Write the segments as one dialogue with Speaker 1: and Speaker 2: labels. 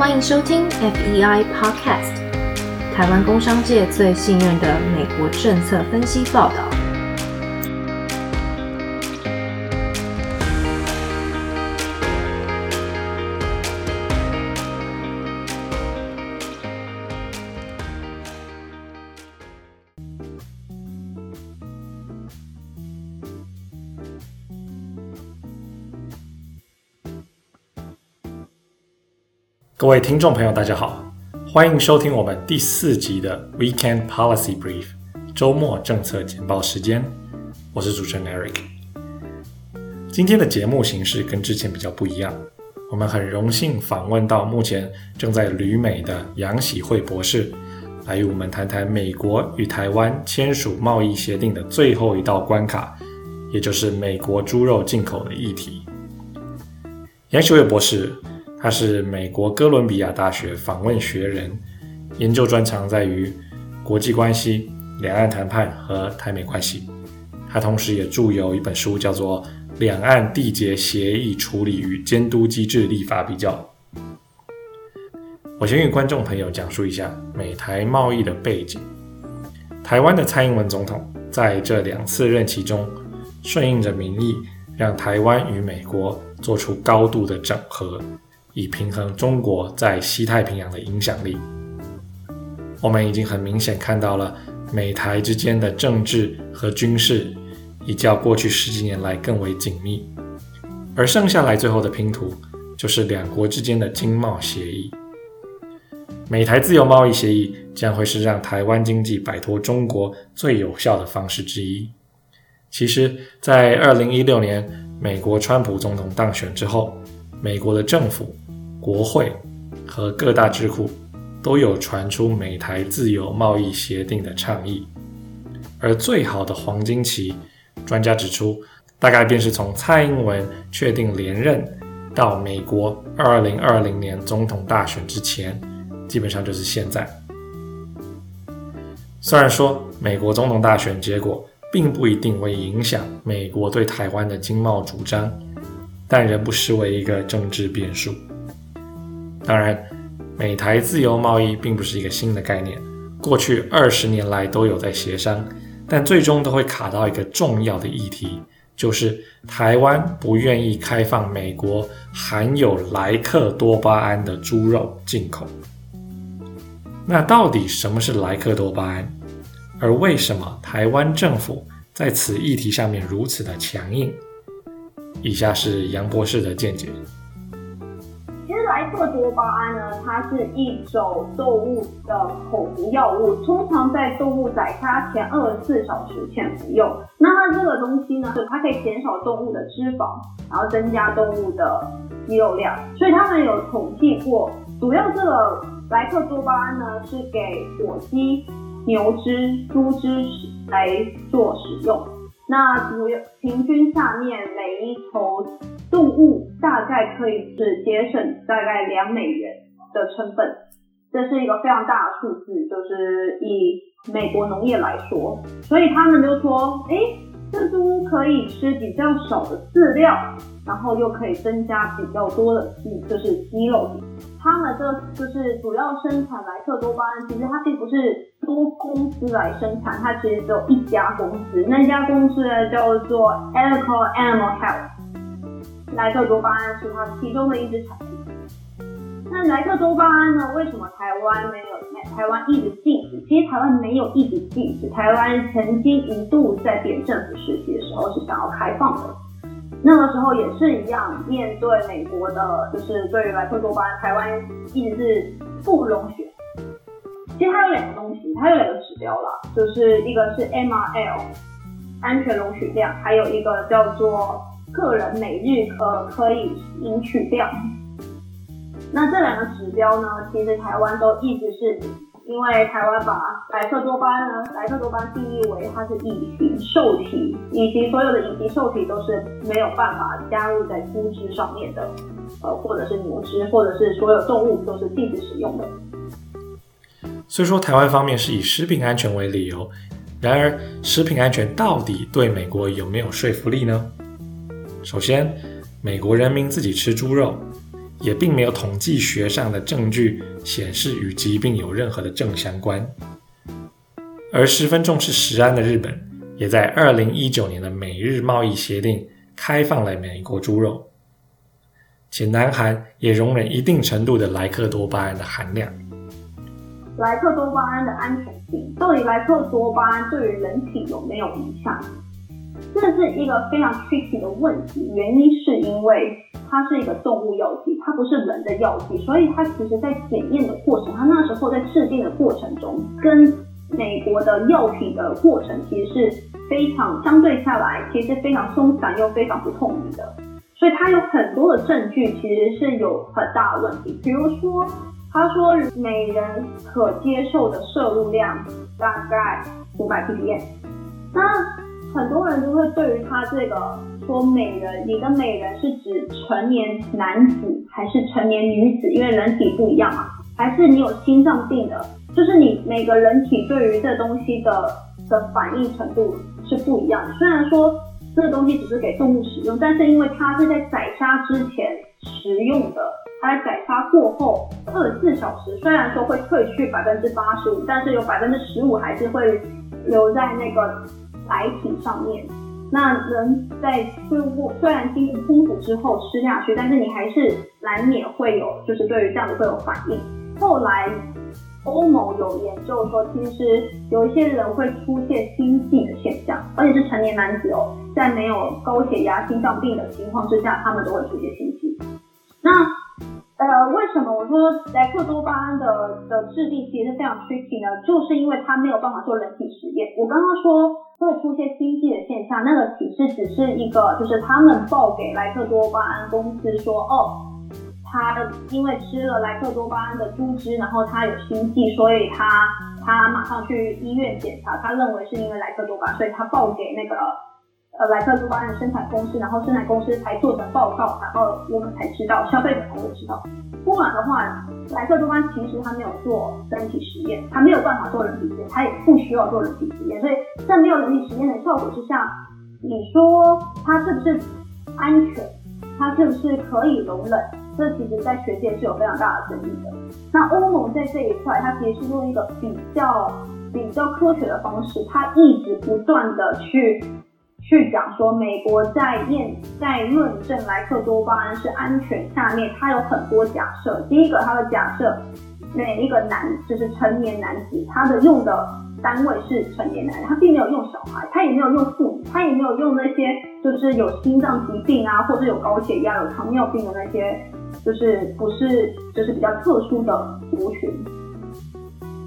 Speaker 1: 欢迎收听 FEI Podcast，台湾工商界最信任的美国政策分析报道。
Speaker 2: 各位听众朋友，大家好，欢迎收听我们第四集的 Weekend Policy Brief 周末政策简报时间。我是主持人 Eric。今天的节目形式跟之前比较不一样，我们很荣幸访问到目前正在旅美的杨喜慧博士，来与我们谈谈美国与台湾签署贸易协定的最后一道关卡，也就是美国猪肉进口的议题。杨喜慧博士。他是美国哥伦比亚大学访问学人，研究专长在于国际关系、两岸谈判和台美关系。他同时也著有一本书，叫做《两岸缔结协议处理与监督机制立法比较》。我先与观众朋友讲述一下美台贸易的背景。台湾的蔡英文总统在这两次任期中，顺应着民意，让台湾与美国做出高度的整合。以平衡中国在西太平洋的影响力，我们已经很明显看到了美台之间的政治和军事，比较过去十几年来更为紧密。而剩下来最后的拼图，就是两国之间的经贸协议。美台自由贸易协议将会是让台湾经济摆脱中国最有效的方式之一。其实，在二零一六年美国川普总统当选之后，美国的政府。国会和各大智库都有传出美台自由贸易协定的倡议，而最好的黄金期，专家指出，大概便是从蔡英文确定连任到美国二零二零年总统大选之前，基本上就是现在。虽然说美国总统大选结果并不一定会影响美国对台湾的经贸主张，但仍不失为一个政治变数。当然，美台自由贸易并不是一个新的概念，过去二十年来都有在协商，但最终都会卡到一个重要的议题，就是台湾不愿意开放美国含有莱克多巴胺的猪肉进口。那到底什么是莱克多巴胺？而为什么台湾政府在此议题上面如此的强硬？以下是杨博士的见解。
Speaker 3: 莱克多巴胺呢，它是一种动物的口服药物，通常在动物宰杀前二十四小时前服用。那它这个东西呢，它可以减少动物的脂肪，然后增加动物的肌肉量。所以他们有统计过，主要这个莱克多巴胺呢，是给火鸡、牛只、猪只来做使用。那主要平均下面每一头。动物大概可以是节省大概两美元的成本，这是一个非常大的数字，就是以美国农业来说，所以他们就说，哎，这猪可以吃比较少的饲料，然后又可以增加比较多的肌，就是肌肉。他们这就是主要生产莱克多巴胺，其实它并不是多公司来生产，它其实只有一家公司，那家公司呢叫做 Eco Animal Health。莱克多巴胺是它其中的一支产品。那莱克多巴胺呢？为什么台湾没有？台湾一直禁止？其实台湾没有一直禁止，台湾曾经一度在扁政府时期的时候是想要开放的。那个时候也是一样，面对美国的，就是对于莱克多巴，台湾一直是不容许。其实它有两个东西，它有两个指标啦，就是一个是 MRL 安全容许量，还有一个叫做。个人每日可可以领取量，那这两个指标呢，其实台湾都一直是，因为台湾把莱克多巴胺呢，莱克多巴胺定义为它是乙型受体，以及所有的乙型受体都是没有办法加入在猪只上面的，呃，或者是牛只，或者是所有动物都是禁止使用的。
Speaker 2: 虽说台湾方面是以食品安全为理由，然而食品安全到底对美国有没有说服力呢？首先，美国人民自己吃猪肉，也并没有统计学上的证据显示与疾病有任何的正相关。而十分重视食安的日本，也在二零一九年的美日贸易协定开放了美国猪肉，且南韩也容忍一定程度的莱克多巴胺的含量。
Speaker 3: 莱克多巴胺的安全性，到底莱克多巴胺对于人体有没有影响？这是一个非常 tricky 的问题，原因是因为它是一个动物药剂，它不是人的药剂，所以它其实在检验的过程，它那时候在制定的过程中，跟美国的药品的过程其实是非常相对下来，其实非常松散又非常不透明的，所以它有很多的证据其实是有很大的问题，比如说他说每人可接受的摄入量大概五百 ppm，那。很多人都会对于他这个说美人，你的美人是指成年男子还是成年女子？因为人体不一样嘛，还是你有心脏病的？就是你每个人体对于这东西的的反应程度是不一样的。虽然说这个东西只是给动物使用，但是因为它是在宰杀之前食用的，它在宰杀过后二十四小时，虽然说会褪去百分之八十五，但是有百分之十五还是会留在那个。白体上面，那人在吃过虽然经过烹煮之后吃下去，但是你还是难免会有，就是对于这样的会有反应。后来欧盟有研究说，其实有一些人会出现心悸的现象，而且是成年男子哦，在没有高血压、心脏病的情况之下，他们都会出现心悸。那呃，为什么我说莱克多巴胺的的制定其实是非常 tricky 呢？就是因为它没有办法做人体实验。我刚刚说会出现心悸的现象，那个其实只是一个，就是他们报给莱克多巴胺公司说，哦，他因为吃了莱克多巴胺的猪汁，然后他有心悸，所以他他马上去医院检查，他认为是因为莱克多巴胺，所以他报给那个。呃，莱克多巴胺生产公司，然后生产公司才做成报告，然后我们才知道，消费者才会知道。不然的话，莱克多巴胺其实它没有做人体实验，它没有办法做人体实验，它也不需要做人体实验。所以在没有人体实验的效果之下，你说它是不是安全？它是不是可以容忍？这其实在学界是有非常大的争议的。那欧盟在这一块，它其实是用一个比较比较科学的方式，它一直不断的去。去讲说，美国在验在论证莱克多巴胺是安全下面，它有很多假设。第一个，它的假设每一个男就是成年男子，他的用的单位是成年男，他并没有用小孩，他也没有用妇女，他也没有用那些就是有心脏疾病啊，或者有高血压、有糖尿病的那些，就是不是就是比较特殊的族群。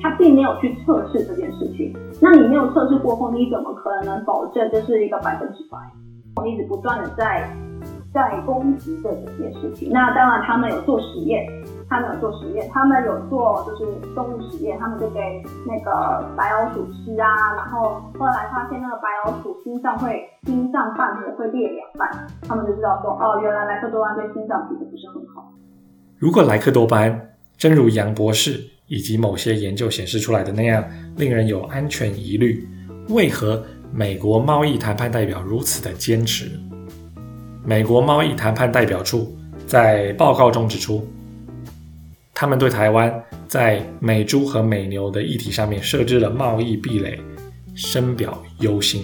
Speaker 3: 他并没有去测试这件事情，那你没有测试过后，你怎么可能保证这是一个百分之百？我们一直不断的在在攻击这几件事情。那当然，他们有做实验，他们有做实验，他们有做就是动物实验，他们就给那个白老鼠吃啊，然后后来发现那个白老鼠心脏会心脏瓣膜会裂两半，他们就知道说哦，原来莱克多巴胺对心脏其实不是很好。
Speaker 2: 如果莱克多巴真如杨博士。以及某些研究显示出来的那样，令人有安全疑虑。为何美国贸易谈判代表如此的坚持？美国贸易谈判代表处在报告中指出，他们对台湾在美猪和美牛的议题上面设置了贸易壁垒，深表忧心。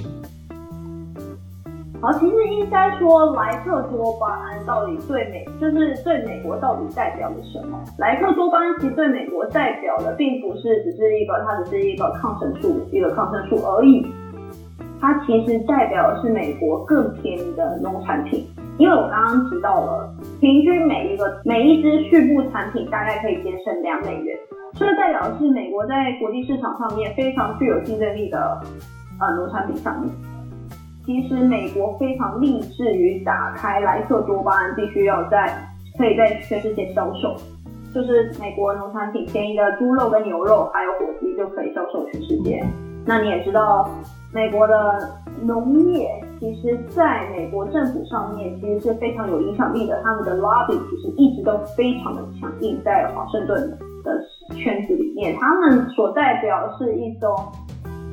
Speaker 3: 好，其实应该说莱克多巴胺到底对美，就是对美国到底代表了什么？莱克多巴胺其实对美国代表的并不是只是一个，它只是一个抗生素，一个抗生素而已。它其实代表的是美国更便宜的农产品，因为我刚刚提到了，平均每一个每一支畜牧产品大概可以节省两美元，这代表的是美国在国际市场上面非常具有竞争力的呃农产品上面。其实美国非常立志于打开莱克多巴胺，必须要在可以在全世界销售，就是美国农产品便宜的猪肉跟牛肉还有火鸡就可以销售全世界。那你也知道，美国的农业其实在美国政府上面其实是非常有影响力的，他们的 lobby 其实一直都非常的强硬，在华盛顿的圈子里面，他们所代表的是一种。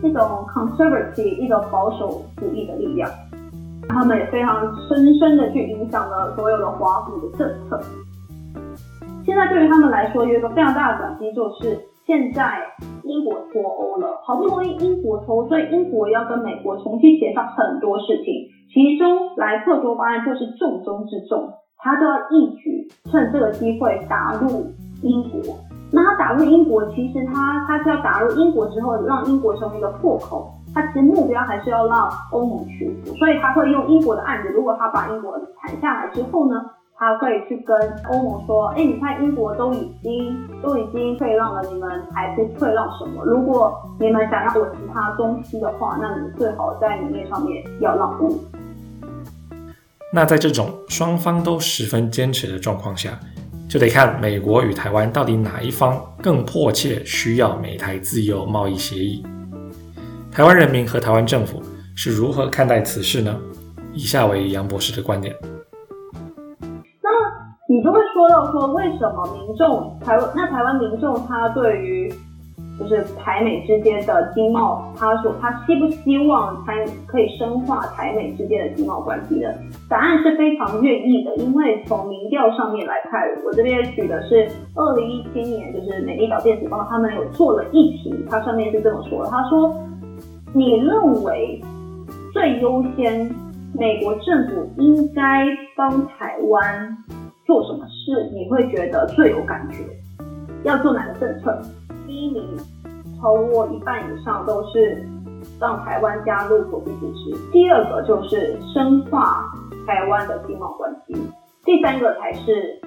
Speaker 3: 一种 conservative 一种保守主义的力量，他们也非常深深的去影响了所有的华府的政策。现在对于他们来说，有一个非常大的转机，就是现在英国脱欧了，好不容易英国脱欧，所以英国要跟美国重新协商很多事情，其中莱克多巴胺就是重中之重，他就要一举趁这个机会打入英国。那他打入英国，其实他他是要打入英国之后，让英国成为一个破口。他其实目标还是要让欧盟屈服，所以他会用英国的案子。如果他把英国谈下来之后呢，他会去跟欧盟说：“哎，你看英国都已经都已经退让了，你们还不退让什么？如果你们想要我其他东西的话，那你最好在明面上面要让步。”
Speaker 2: 那在这种双方都十分坚持的状况下。就得看美国与台湾到底哪一方更迫切需要美台自由贸易协议。台湾人民和台湾政府是如何看待此事呢？以下为杨博士的观点。
Speaker 3: 那你就会说到说，为什么民众台湾那台湾民众他对于？就是台美之间的经贸，他说他希不希望台可以深化台美之间的经贸关系的答案是非常愿意的，因为从民调上面来看，我这边举的是二零一七年，就是美丽岛电子报他们有做了一题，它上面是这么说的，他说你认为最优先美国政府应该帮台湾做什么事，你会觉得最有感觉，要做哪个政策？第一名超过一半以上都是让台湾加入国际组织，第二个就是深化台湾的经贸关系，第三个才是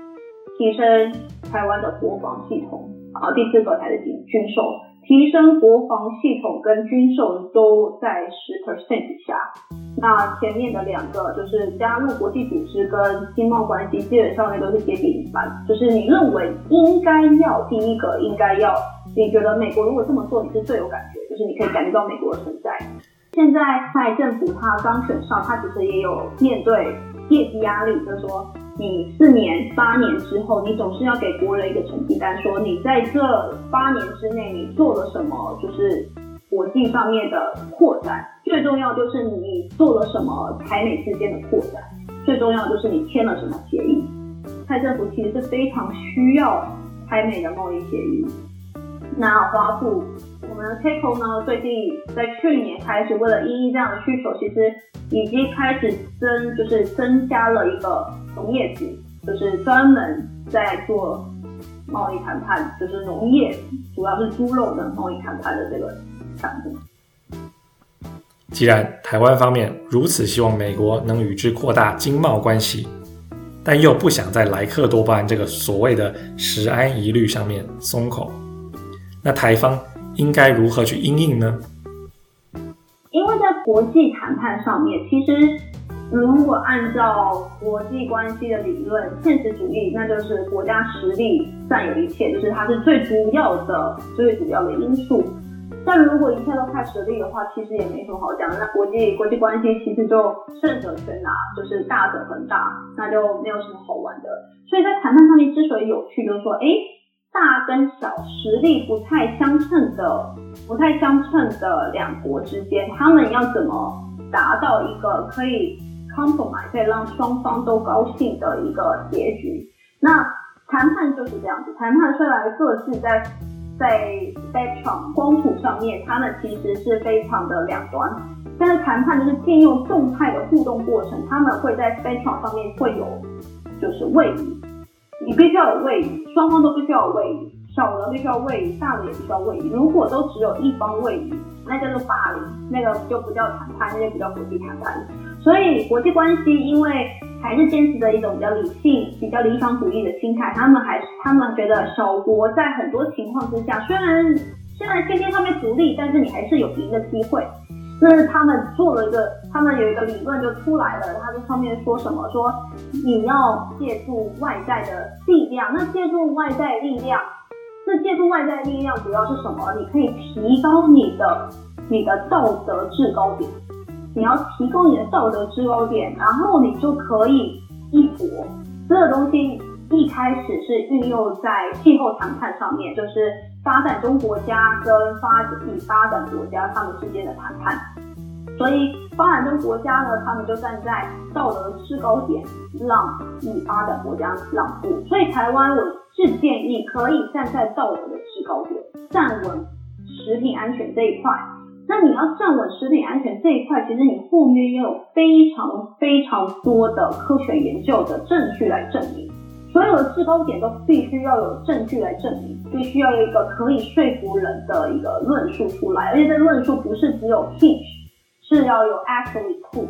Speaker 3: 提升台湾的国防系统，啊，第四个才是军军售，提升国防系统跟军售都在十 percent 以下。那前面的两个就是加入国际组织跟经贸关系，基本上面都是接近一半。就是你认为应该要第一个应该要。你觉得美国如果这么做，你是最有感觉，就是你可以感觉到美国的存在。现在蔡政府他刚选上，他其实也有面对业绩压力，就是说你四年、八年之后，你总是要给国人一个成绩单，说你在这八年之内你做了什么，就是国际上面的扩展。最重要就是你做了什么台美之间的扩展，最重要就是你签了什么协议。蔡政府其实是非常需要台美的贸易协议。那华府，我们的 Takeo 呢？最近在去年开始，为了应应这样的需求，其实已经开始增，就是增加了一个农业局，就是专门在做贸易谈判，就是农业，主要是猪肉的贸易谈判的这个项目。
Speaker 2: 既然台湾方面如此希望美国能与之扩大经贸关系，但又不想在莱克多巴胺这个所谓的食安疑虑上面松口。那台方应该如何去应应呢？
Speaker 3: 因为在国际谈判上面，其实如果按照国际关系的理论，现实主义那就是国家实力占有一切，就是它是最主要的、最主要的因素。但如果一切都看实力的话，其实也没什么好讲。那国际国际关系其实就胜者全拿，就是大者恒大，那就没有什么好玩的。所以在谈判上面之所以有趣，就是说，哎。大跟小实力不太相称的、不太相称的两国之间，他们要怎么达到一个可以 compromise，可以让双方都高兴的一个结局？那谈判就是这样子。谈判虽然各自在在 spectrum 光谱上面，他们其实是非常的两端，但是谈判就是借用动态的互动过程，他们会在 spectrum 上面会有就是位移。你必须要有位移，双方都必须要有位移，小的必须要位移，大的也必须要位移。如果都只有一方位移，那叫做霸凌，那个就不叫谈判，那就不叫国际谈判。所以国际关系因为还是坚持着一种比较理性、比较理想主义的心态，他们还是他们觉得小国在很多情况之下，虽然虽然天天上面独立，但是你还是有赢的机会。那是他们做了一个，他们有一个理论就出来了。他在上面说什么？说你要借助外在的力量。那借助外在力量，那借助外在力量主要是什么？你可以提高你的你的道德制高点。你要提高你的道德制高点，然后你就可以一搏。这个东西一开始是运用在气候谈判上面，就是。发展中国家跟发已发展国家他们之间的谈判，所以发展中国家呢，他们就站在道德制高点，让已发展国家让步。所以台湾，我是建议可以站在道德的制高点，站稳食品安全这一块。那你要站稳食品安全这一块，其实你后面要有非常非常多的科学研究的证据来证明。所有的制高点都必须要有证据来证明，必须要有一个可以说服人的一个论述出来，而且这论述不是只有 hinge，是要有 actually proof。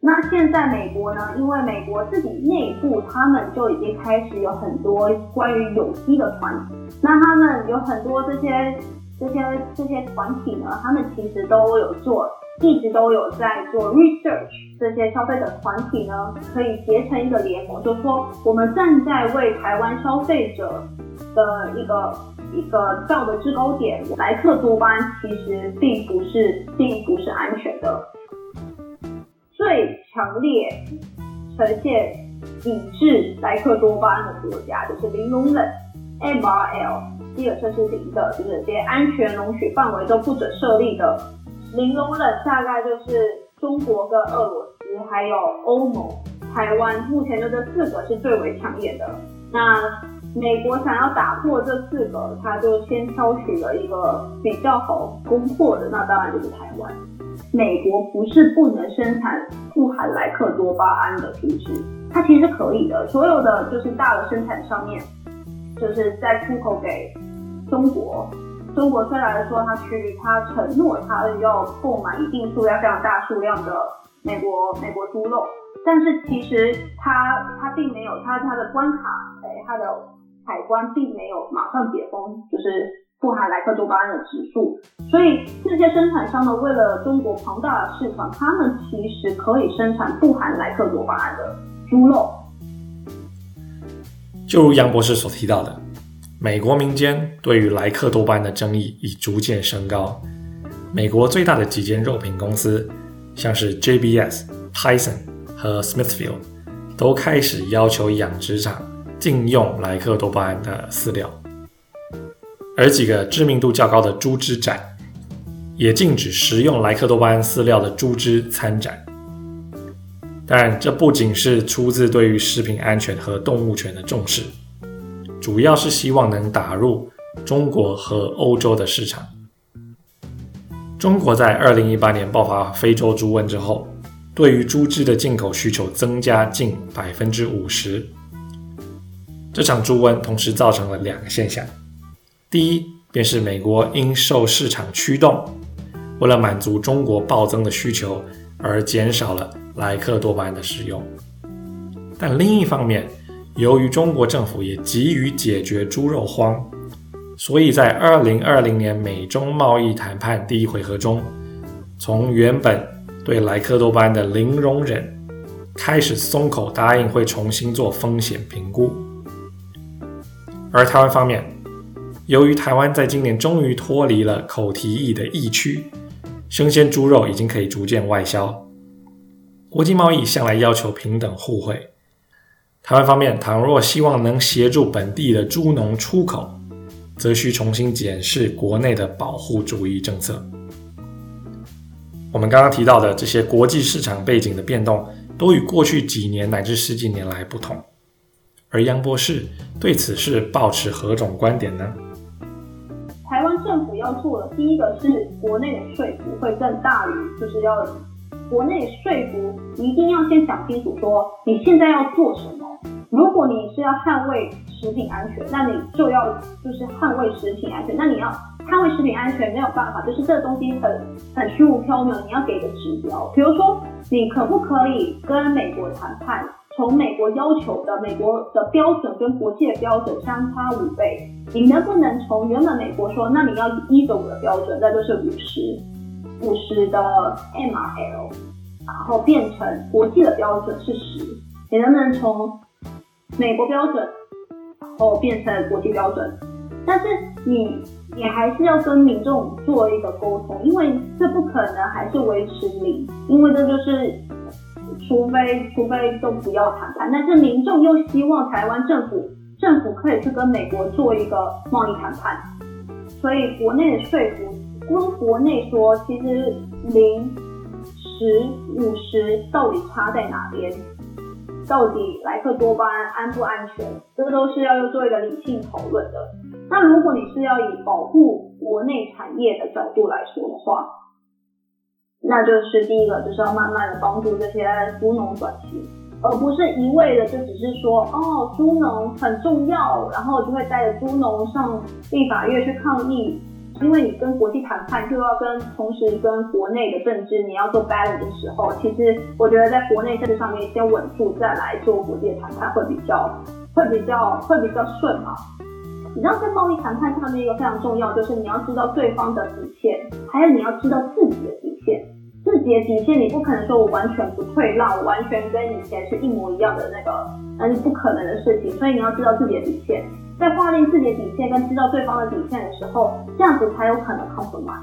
Speaker 3: 那现在美国呢？因为美国自己内部他们就已经开始有很多关于有机的团体，那他们有很多这些这些这些团体呢，他们其实都有做。一直都有在做 research，这些消费者团体呢，可以结成一个联盟，就是说我们站在为台湾消费者的一个一个道德制高点，莱克多巴胺其实并不是并不是安全的。最强烈呈现抵制莱克多巴胺的国家就是零容忍 MRL，第二个是零的，就是连安全容许范围都不准设立的。零容忍大概就是中国跟俄罗斯，还有欧盟、台湾，目前就这四个是最为抢眼的。那美国想要打破这四个，他就先挑选了一个比较好攻破的，那当然就是台湾。美国不是不能生产富含莱克多巴胺的猪只，它其实是可以的。所有的就是大的生产上面，就是在出口给中国。中国虽然说他去，他承诺他要购买一定数量非常大数量的美国美国猪肉，但是其实他他并没有他他的关卡，哎，他的海关并没有马上解封，就是不含莱克多巴胺的指数，所以这些生产商呢，为了中国庞大的市场，他们其实可以生产不含莱克多巴胺的猪肉。
Speaker 2: 就如杨博士所提到的。美国民间对于莱克多巴胺的争议已逐渐升高。美国最大的几间肉品公司，像是 JBS、Tyson 和 Smithfield，都开始要求养殖场禁用莱克多巴胺的饲料。而几个知名度较高的猪只展，也禁止食用莱克多巴胺饲料的猪只参展。当然，这不仅是出自对于食品安全和动物权的重视。主要是希望能打入中国和欧洲的市场。中国在二零一八年爆发非洲猪瘟之后，对于猪只的进口需求增加近百分之五十。这场猪瘟同时造成了两个现象：第一，便是美国因受市场驱动，为了满足中国暴增的需求而减少了莱克多巴胺的使用；但另一方面，由于中国政府也急于解决猪肉荒，所以在二零二零年美中贸易谈判第一回合中，从原本对莱克多巴胺的零容忍，开始松口答应会重新做风险评估。而台湾方面，由于台湾在今年终于脱离了口蹄疫的疫区，生鲜猪肉已经可以逐渐外销，国际贸易向来要求平等互惠。台湾方面，倘若希望能协助本地的猪农出口，则需重新检视国内的保护主义政策。我们刚刚提到的这些国际市场背景的变动，都与过去几年乃至十几年来不同。而杨博士对此是抱持何种观点呢？
Speaker 3: 台湾政府要做的第一个是国内的税负会更大于，就是要国内说服，一定要先想清楚，说你现在要做什么。如果你是要捍卫食品安全，那你就要就是捍卫食品安全。那你要捍卫食品安全没有办法，就是这个东西很很虚无缥缈，你要给个指标。比如说，你可不可以跟美国谈判，从美国要求的美国的标准跟国际的标准相差五倍，你能不能从原本美国说，那你要一种的标准，那就是五十五十的 MRL，然后变成国际的标准是十，你能不能从？美国标准，然后变成国际标准，但是你你还是要跟民众做一个沟通，因为这不可能还是维持零，因为这就是，除非除非都不要谈判，但是民众又希望台湾政府政府可以去跟美国做一个贸易谈判，所以国内的说服光国内说，其实零、十、五十到底差在哪边？到底莱克多巴胺安不安全？这个都是要做一个理性讨论的。那如果你是要以保护国内产业的角度来说的话，那就是第一个就是要慢慢的帮助这些猪农转型，而不是一味的就只是说哦猪农很重要，然后就会带着猪农上立法院去抗议。因为你跟国际谈判就要跟同时跟国内的政治你要做 balance 的时候，其实我觉得在国内政治上面先稳住，再来做国际谈判会比较会比较会比较顺嘛。你知道在贸易谈判上面一个非常重要，就是你要知道对方的底线，还有你要知道自己的底线。自己的底线你不可能说我完全不退让，我完全跟以前是一模一样的那个，那是不可能的事情。所以你要知道自己的底线。在划定自己的底线跟知道对方的底线的时候，这样子才有可能抗争完。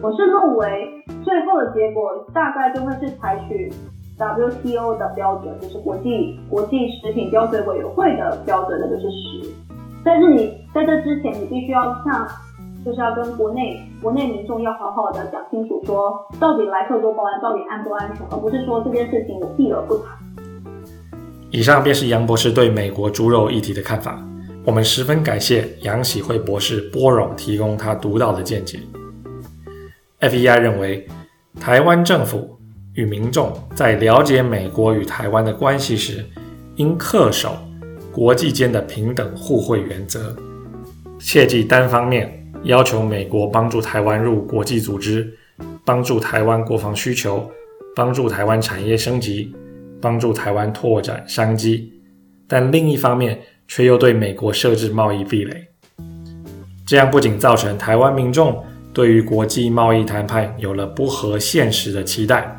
Speaker 3: 我是认为最后的结果大概就会是采取 WTO 的标准，就是国际国际食品标准委员会的标准，那就是十。但是你在这之前，你必须要向，就是要跟国内国内民众要好好的讲清楚，说到底莱克多巴胺到底安不安全，而不是说这件事情我避而不谈。
Speaker 2: 以上便是杨博士对美国猪肉议题的看法。我们十分感谢杨喜慧博士波冗提供他独到的见解。FEI 认为，台湾政府与民众在了解美国与台湾的关系时，应恪守国际间的平等互惠原则，切忌单方面要求美国帮助台湾入国际组织，帮助台湾国防需求，帮助台湾产业升级，帮助台湾拓展商机，但另一方面。却又对美国设置贸易壁垒，这样不仅造成台湾民众对于国际贸易谈判有了不合现实的期待，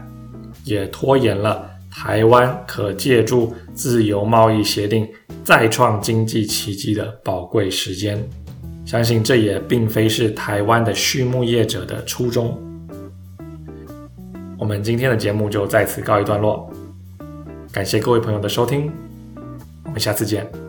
Speaker 2: 也拖延了台湾可借助自由贸易协定再创经济奇迹的宝贵时间。相信这也并非是台湾的畜牧业者的初衷。我们今天的节目就在此告一段落，感谢各位朋友的收听，我们下次见。